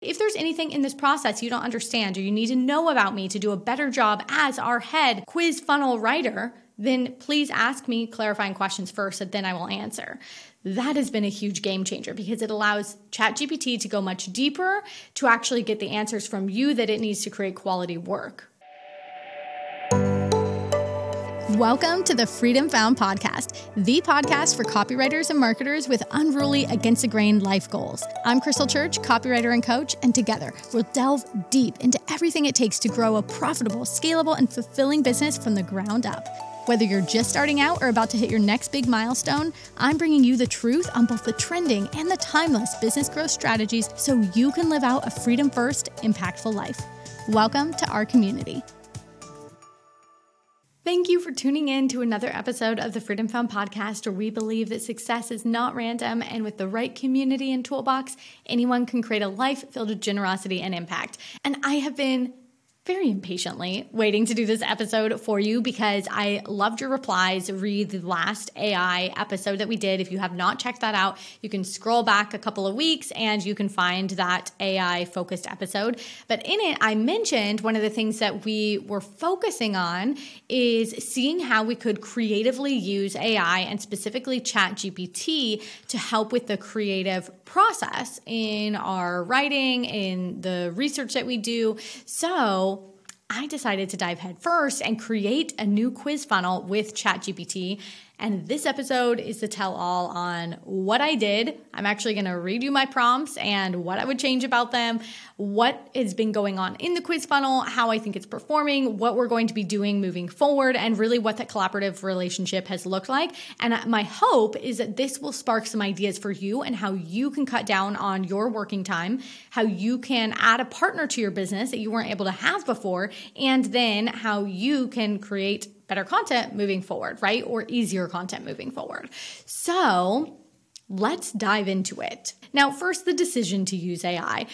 If there's anything in this process you don't understand or you need to know about me to do a better job as our head quiz funnel writer, then please ask me clarifying questions first and then I will answer. That has been a huge game changer because it allows ChatGPT to go much deeper to actually get the answers from you that it needs to create quality work. Welcome to the Freedom Found podcast, the podcast for copywriters and marketers with unruly, against the grain life goals. I'm Krystle Church, copywriter and coach, and together we'll delve deep into everything it takes to grow a profitable, scalable, and fulfilling business from the ground up. Whether you're just starting out or about to hit your next big milestone, I'm bringing you the truth on both the trending and the timeless business growth strategies so you can live out a freedom first, impactful life. Welcome to our community. Thank you for tuning in to another episode of the Freedom Found podcast, where we believe that success is not random, and with the right community and toolbox, anyone can create a life filled with generosity and impact. And I have been very impatiently waiting to do this episode for you because I loved your replies. Read the last AI episode that we did. If you have not checked that out, you can scroll back a couple of weeks and you can find that AI focused episode. But in it, I mentioned one of the things that we were focusing on is seeing how we could creatively use AI and specifically ChatGPT to help with the creative process in our writing, in the research that we do. So, I decided to dive headfirst and create a new quiz funnel with ChatGPT and this episode is the tell all on what I did. I'm actually going to read you my prompts and what I would change about them, what has been going on in the quiz funnel, how I think it's performing, what we're going to be doing moving forward, and really what that collaborative relationship has looked like. And my hope is that this will spark some ideas for you and how you can cut down on your working time, how you can add a partner to your business that you weren't able to have before, and then how you can create better content moving forward, right? Or easier content moving forward. So let's dive into it. Now, first, the decision to use AI.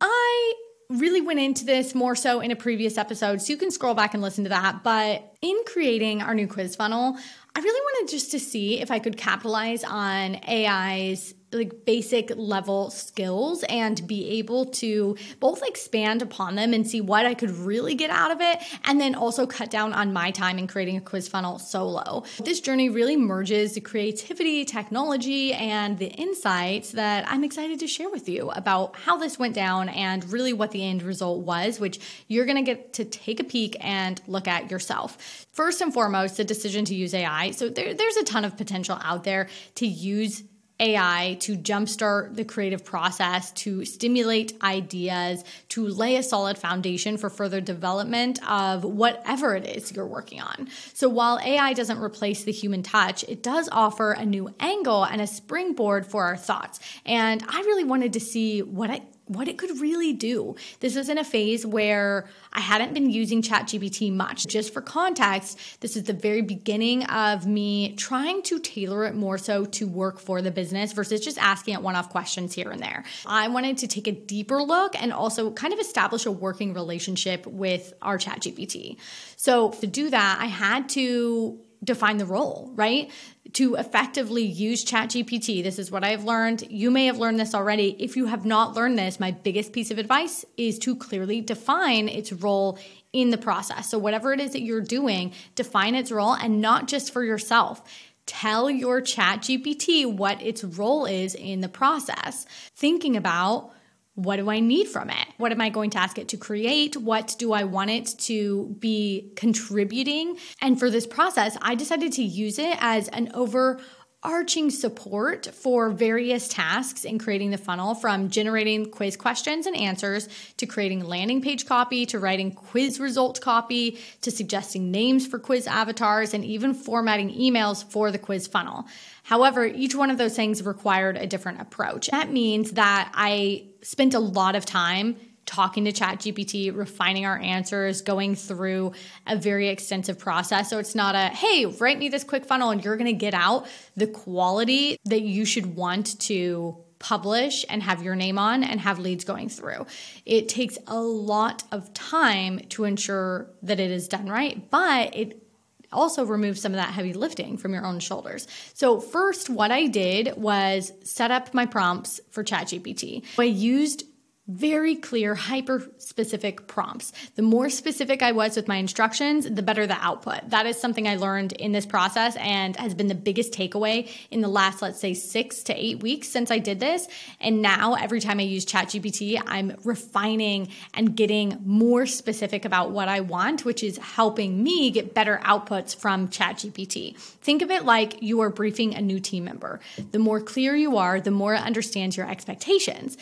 I really went into this more so in a previous episode, so you can scroll back and listen to that. But in creating our new quiz funnel, I really wanted just to see if I could capitalize on AI's like basic level skills and be able to both expand upon them and see what I could really get out of it and then also cut down on my time in creating a quiz funnel solo. This journey really merges the creativity, technology and the insights that I'm excited to share with you about how this went down and really what the end result was, which you're going to get to take a peek and look at yourself. First and foremost, the decision to use AI. So there, there's a ton of potential out there to use AI to jumpstart the creative process, to stimulate ideas, to lay a solid foundation for further development of whatever it is you're working on. So while AI doesn't replace the human touch, it does offer a new angle and a springboard for our thoughts. And I really wanted to see what I what it could really do. This was in a phase where I hadn't been using ChatGPT much. Just for context, this is the very beginning of me trying to tailor it more so to work for the business versus just asking it one off questions here and there. I wanted to take a deeper look and also kind of establish a working relationship with our ChatGPT. So to do that, I had to define the role, right? To effectively use ChatGPT, this is what I've learned. You may have learned this already. If you have not learned this, my biggest piece of advice is to clearly define its role in the process. So, whatever it is that you're doing, define its role and not just for yourself. Tell your ChatGPT what its role is in the process. Thinking about what do I need from it? What am I going to ask it to create? What do I want it to be contributing? And for this process, I decided to use it as an over arching support for various tasks in creating the funnel from generating quiz questions and answers to creating landing page copy to writing quiz result copy to suggesting names for quiz avatars and even formatting emails for the quiz funnel. However, each one of those things required a different approach. That means that I spent a lot of time talking to ChatGPT, refining our answers, going through a very extensive process. So it's not a, hey, write me this quick funnel and you're going to get out the quality that you should want to publish and have your name on and have leads going through. It takes a lot of time to ensure that it is done right, but it also remove some of that heavy lifting from your own shoulders. So, first, what I did was set up my prompts for ChatGPT. I used very clear, hyper specific prompts. The more specific I was with my instructions, the better the output. That is something I learned in this process and has been the biggest takeaway in the last, let's say, six to eight weeks since I did this. And now every time I use ChatGPT, I'm refining and getting more specific about what I want, which is helping me get better outputs from ChatGPT. Think of it like you are briefing a new team member. The more clear you are, the more it understands your expectations.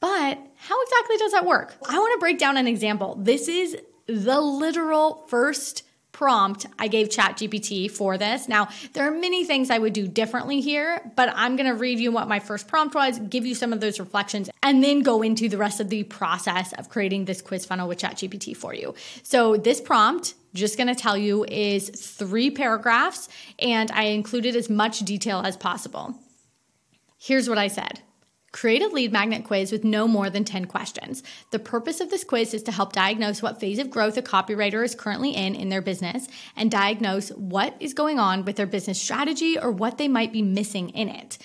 But how exactly does that work? I want to break down an example. This is the literal first prompt I gave ChatGPT for this. Now, there are many things I would do differently here, but I'm going to read you what my first prompt was, give you some of those reflections, and then go into the rest of the process of creating this quiz funnel with ChatGPT for you. So, this prompt just going to tell you is three paragraphs, and I included as much detail as possible. Here's what I said. Create a lead magnet quiz with no more than 10 questions. The purpose of this quiz is to help diagnose what phase of growth a copywriter is currently in in their business and diagnose what is going on with their business strategy or what they might be missing in it.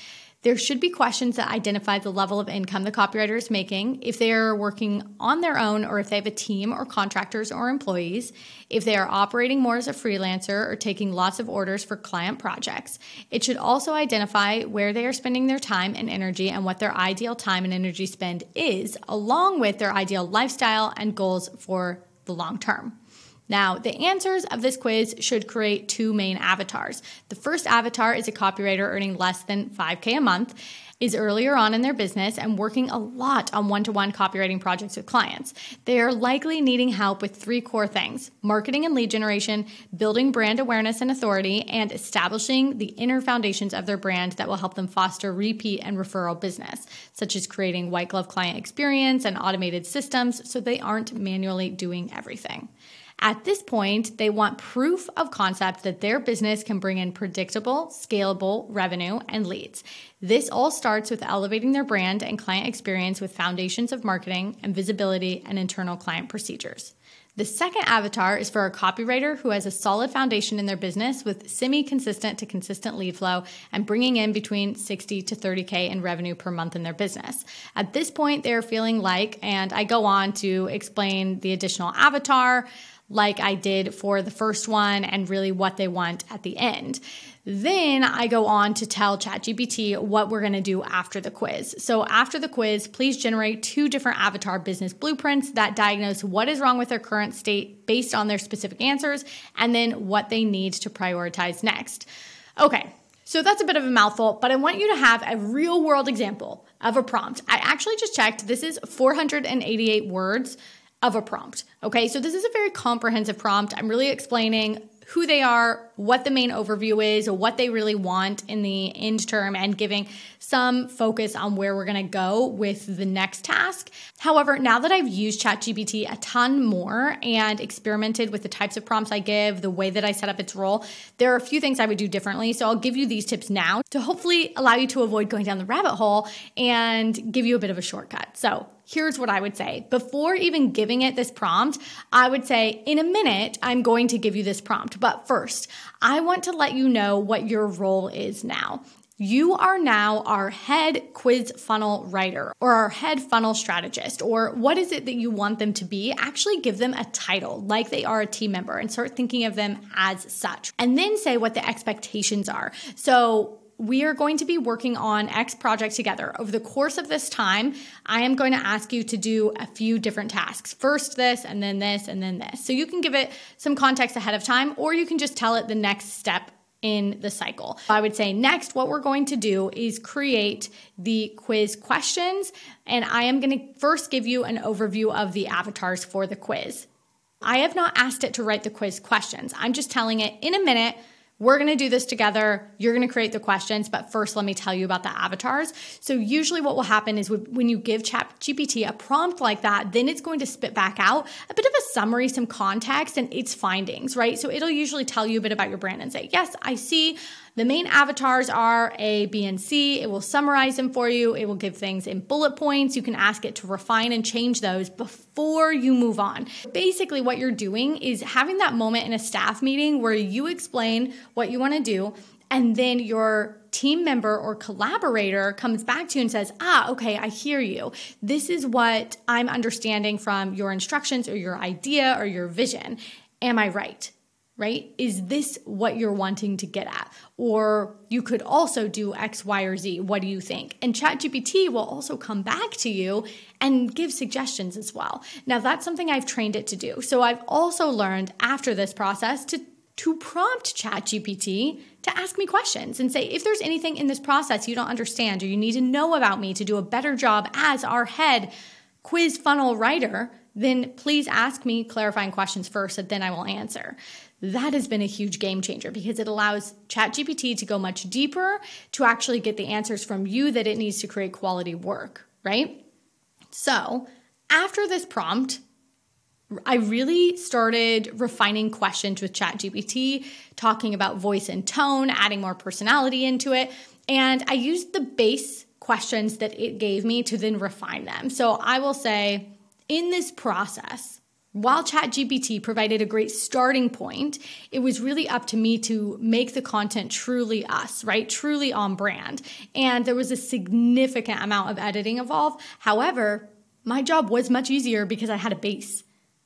There should be questions that identify the level of income the copywriter is making, if they are working on their own or if they have a team or contractors or employees, if they are operating more as a freelancer or taking lots of orders for client projects. It should also identify where they are spending their time and energy and what their ideal time and energy spend is, along with their ideal lifestyle and goals for the long term. Now, the answers of this quiz should create two main avatars. The first avatar is a copywriter earning less than 5K a month, is earlier on in their business and working a lot on one to one copywriting projects with clients. They are likely needing help with three core things marketing and lead generation, building brand awareness and authority, and establishing the inner foundations of their brand that will help them foster repeat and referral business, such as creating white glove client experience and automated systems so they aren't manually doing everything. At this point, they want proof of concept that their business can bring in predictable, scalable revenue and leads. This all starts with elevating their brand and client experience with foundations of marketing and visibility and internal client procedures. The second avatar is for a copywriter who has a solid foundation in their business with semi consistent to consistent lead flow and bringing in between 60 to 30K in revenue per month in their business. At this point, they're feeling like, and I go on to explain the additional avatar like I did for the first one and really what they want at the end. Then I go on to tell ChatGPT what we're going to do after the quiz. So, after the quiz, please generate two different avatar business blueprints that diagnose what is wrong with their current state based on their specific answers and then what they need to prioritize next. Okay, so that's a bit of a mouthful, but I want you to have a real world example of a prompt. I actually just checked, this is 488 words of a prompt. Okay, so this is a very comprehensive prompt. I'm really explaining who they are, what the main overview is, what they really want in the end term, and giving some focus on where we're gonna go with the next task. However, now that I've used ChatGPT a ton more and experimented with the types of prompts I give, the way that I set up its role, there are a few things I would do differently. So I'll give you these tips now to hopefully allow you to avoid going down the rabbit hole and give you a bit of a shortcut. So here's what I would say. Before even giving it this prompt, I would say, in a minute, I'm going to give you this prompt. But first, I want to let you know what your role is now. You are now our head quiz funnel writer or our head funnel strategist, or what is it that you want them to be? Actually, give them a title like they are a team member and start thinking of them as such. And then say what the expectations are. So, we are going to be working on X project together. Over the course of this time, I am going to ask you to do a few different tasks. First, this, and then this, and then this. So you can give it some context ahead of time, or you can just tell it the next step in the cycle. I would say next, what we're going to do is create the quiz questions, and I am going to first give you an overview of the avatars for the quiz. I have not asked it to write the quiz questions. I'm just telling it in a minute we're going to do this together. You're going to create the questions, but first let me tell you about the avatars. So usually what will happen is when you give ChatGPT a prompt like that, then it's going to spit back out a bit of a summary, some context and its findings, right? So it'll usually tell you a bit about your brand and say, "Yes, I see the main avatars are A, B, and C. It will summarize them for you. It will give things in bullet points. You can ask it to refine and change those before you move on. Basically, what you're doing is having that moment in a staff meeting where you explain what you want to do, and then your team member or collaborator comes back to you and says, ah, okay, I hear you. This is what I'm understanding from your instructions or your idea or your vision. Am I right? Right? Is this what you're wanting to get at? Or you could also do X, Y, or Z. What do you think? And ChatGPT will also come back to you and give suggestions as well. Now, that's something I've trained it to do. So I've also learned after this process to to prompt ChatGPT to ask me questions and say, if there's anything in this process you don't understand or you need to know about me to do a better job as our head quiz funnel writer, then please ask me clarifying questions first and then I will answer. That has been a huge game changer because it allows ChatGPT to go much deeper to actually get the answers from you that it needs to create quality work, right? So, after this prompt, I really started refining questions with ChatGPT, talking about voice and tone, adding more personality into it. And I used the base questions that it gave me to then refine them. So I will say, in this process, while ChatGPT provided a great starting point, it was really up to me to make the content truly us, right? Truly on brand. And there was a significant amount of editing involved. However, my job was much easier because I had a base.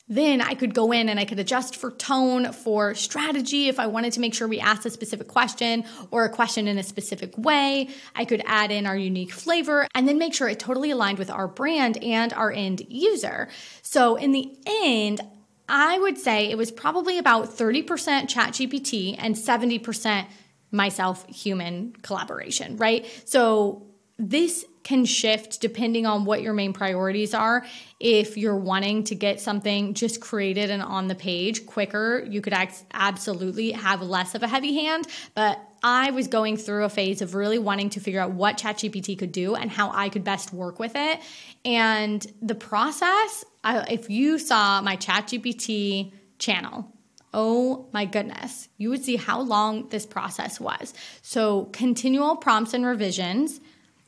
Then I could go in and I could adjust for tone, for strategy if I wanted to make sure we asked a specific question or a question in a specific way. I could add in our unique flavor and then make sure it totally aligned with our brand and our end user. So in the end, I would say it was probably about 30% ChatGPT and 70% myself human collaboration, right? So this can shift depending on what your main priorities are. If you're wanting to get something just created and on the page quicker, you could absolutely have less of a heavy hand. But I was going through a phase of really wanting to figure out what ChatGPT could do and how I could best work with it. And the process, I, if you saw my ChatGPT channel, Oh my goodness, you would see how long this process was. So, continual prompts and revisions,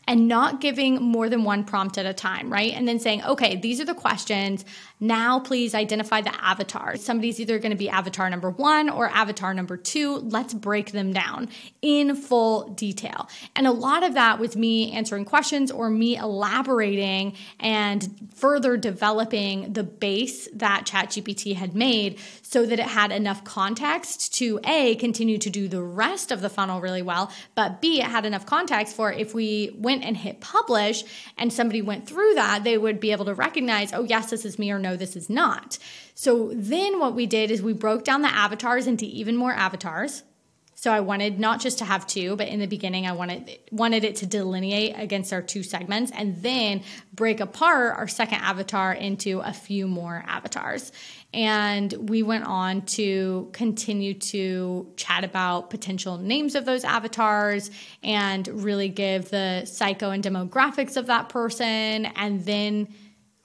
and not giving more than one prompt at a time, right? And then saying, okay, these are the questions. Now, please identify the avatar. Somebody's either going to be avatar number one or avatar number two. Let's break them down in full detail. And a lot of that was me answering questions or me elaborating and further developing the base that ChatGPT had made so that it had enough context to A, continue to do the rest of the funnel really well, but B, it had enough context for if we went and hit publish and somebody went through that, they would be able to recognize, oh, yes, this is me or no, this is not. So then what we did is we broke down the avatars into even more avatars. So I wanted not just to have two, but in the beginning I wanted wanted it to delineate against our two segments and then break apart our second avatar into a few more avatars. And we went on to continue to chat about potential names of those avatars and really give the psycho and demographics of that person and then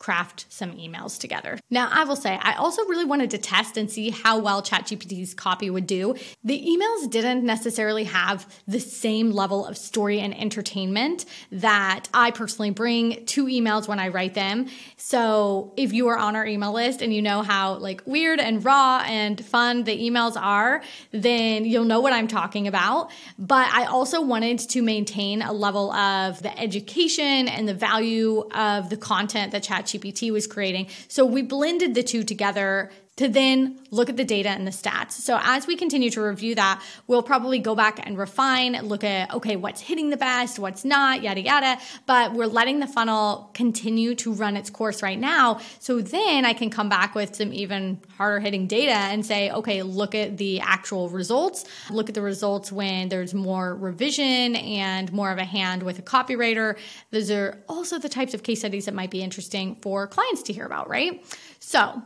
craft some emails together. Now, I will say, I also really wanted to test and see how well ChatGPT's copy would do. The emails didn't necessarily have the same level of story and entertainment that I personally bring to emails when I write them. So, if you are on our email list and you know how like weird and raw and fun the emails are, then you'll know what I'm talking about. But I also wanted to maintain a level of the education and the value of the content that ChatGPT ChatGPT was creating. So we blended the two together to then look at the data and the stats. So as we continue to review that, we'll probably go back and refine, look at, okay, what's hitting the best, what's not, yada, yada. But we're letting the funnel continue to run its course right now. So then I can come back with some even harder hitting data and say, okay, look at the actual results. Look at the results when there's more revision and more of a hand with a copywriter. Those are also the types of case studies that might be interesting for clients to hear about, right? So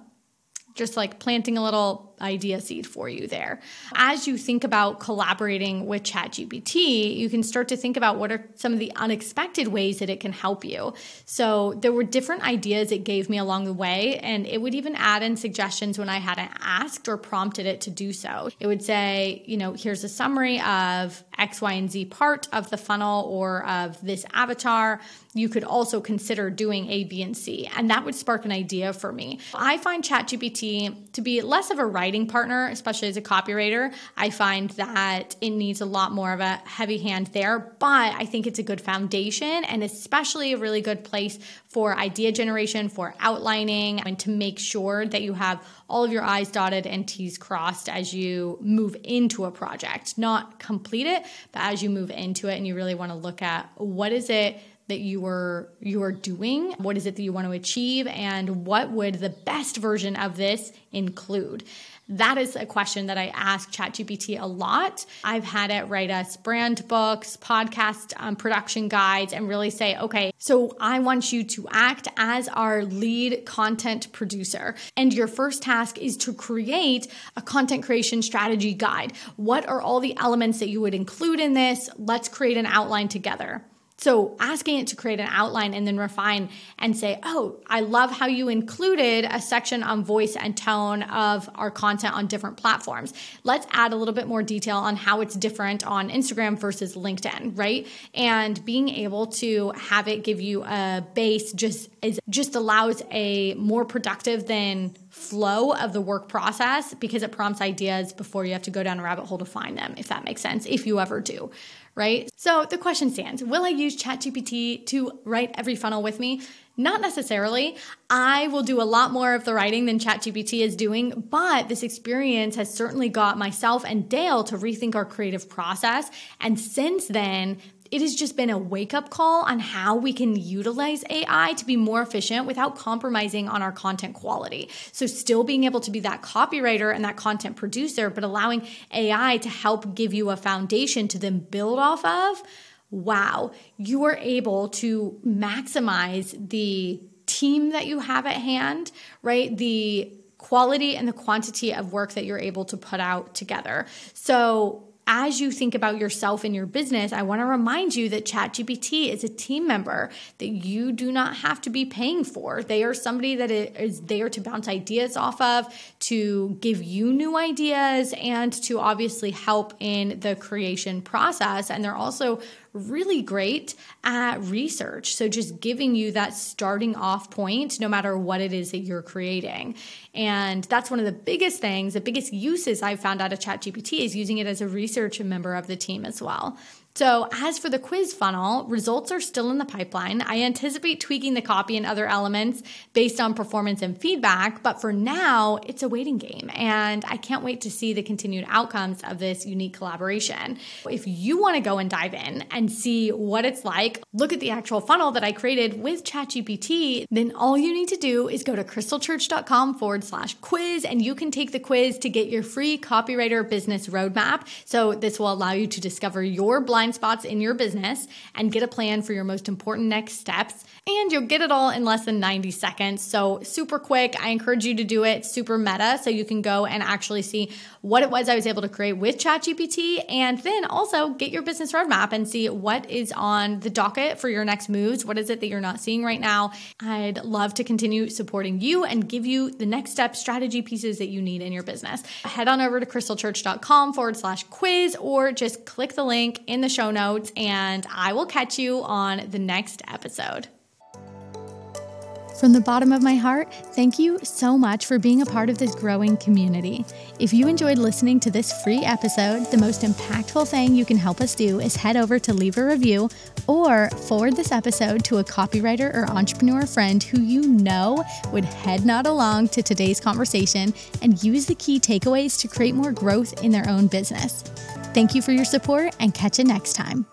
just like planting a little idea seed for you there. As you think about collaborating with ChatGPT, you can start to think about what are some of the unexpected ways that it can help you. So there were different ideas it gave me along the way, and it would even add in suggestions when I hadn't asked or prompted it to do so. It would say, you know, here's a summary of X, Y, and Z part of the funnel or of this avatar. You could also consider doing A, B, and C. And that would spark an idea for me. I find ChatGPT to be less of a writer writing partner, especially as a copywriter, I find that it needs a lot more of a heavy hand there. But I think it's a good foundation and especially a really good place for idea generation, for outlining, and to make sure that you have all of your I's dotted and T's crossed as you move into a project. Not complete it, but as you move into it and you really want to look at what is it that you are you are doing what is it that you want to achieve and what would the best version of this include that is a question that I ask ChatGPT a lot. I've had it write us brand books, podcast um, production guides, and really say, okay, so I want you to act as our lead content producer. And your first task is to create a content creation strategy guide. What are all the elements that you would include in this? Let's create an outline together. So asking it to create an outline and then refine and say, oh, I love how you included a section on voice and tone of our content on different platforms. Let's add a little bit more detail on how it's different on Instagram versus LinkedIn, right? And being able to have it give you a base just is just allows a more productive than flow of the work process because it prompts ideas before you have to go down a rabbit hole to find them, if that makes sense, if you ever do, right? So the question stands Will I use ChatGPT to write every funnel with me? Not necessarily. I will do a lot more of the writing than ChatGPT is doing, but this experience has certainly got myself and Dale to rethink our creative process. And since then, it has just been a wake up call on how we can utilize AI to be more efficient without compromising on our content quality. So, still being able to be that copywriter and that content producer, but allowing AI to help give you a foundation to then build off of. Wow, you are able to maximize the team that you have at hand, right? The quality and the quantity of work that you're able to put out together. So, as you think about yourself and your business, I want to remind you that ChatGPT is a team member that you do not have to be paying for. They are somebody that is there to bounce ideas off of, to give you new ideas, and to obviously help in the creation process. And they're also really great at research. So, just giving you that starting off point, no matter what it is that you're creating. And that's one of the biggest things, the biggest uses I've found out of ChatGPT is using it as a research member of the team as well. So, as for the quiz funnel, results are still in the pipeline. I anticipate tweaking the copy and other elements based on performance and feedback, but for now, it's a waiting game, and I can't wait to see the continued outcomes of this unique collaboration. If you want to go and dive in and see what it's like, look at the actual funnel that I created with ChatGPT, then all you need to do is go to krystlechurch.com forward slash quiz, and you can take the quiz to get your free copywriter business roadmap. So, this will allow you to discover your blind blind spots in your business and get a plan for your most important next steps. And you'll get it all in less than 90 seconds. So, super quick. I encourage you to do it super meta so you can go and actually see what it was I was able to create with ChatGPT and then also get your business roadmap and see what is on the docket for your next moves. What is it that you're not seeing right now? I'd love to continue supporting you and give you the next step strategy pieces that you need in your business. Head on over to krystlechurch.com forward slash quiz or just click the link in the show notes, and I will catch you on the next episode. From the bottom of my heart, thank you so much for being a part of this growing community. If you enjoyed listening to this free episode, the most impactful thing you can help us do is head over to leave a review or forward this episode to a copywriter or entrepreneur friend who you know would head nod along to today's conversation and use the key takeaways to create more growth in their own business. Thank you for your support and catch you next time.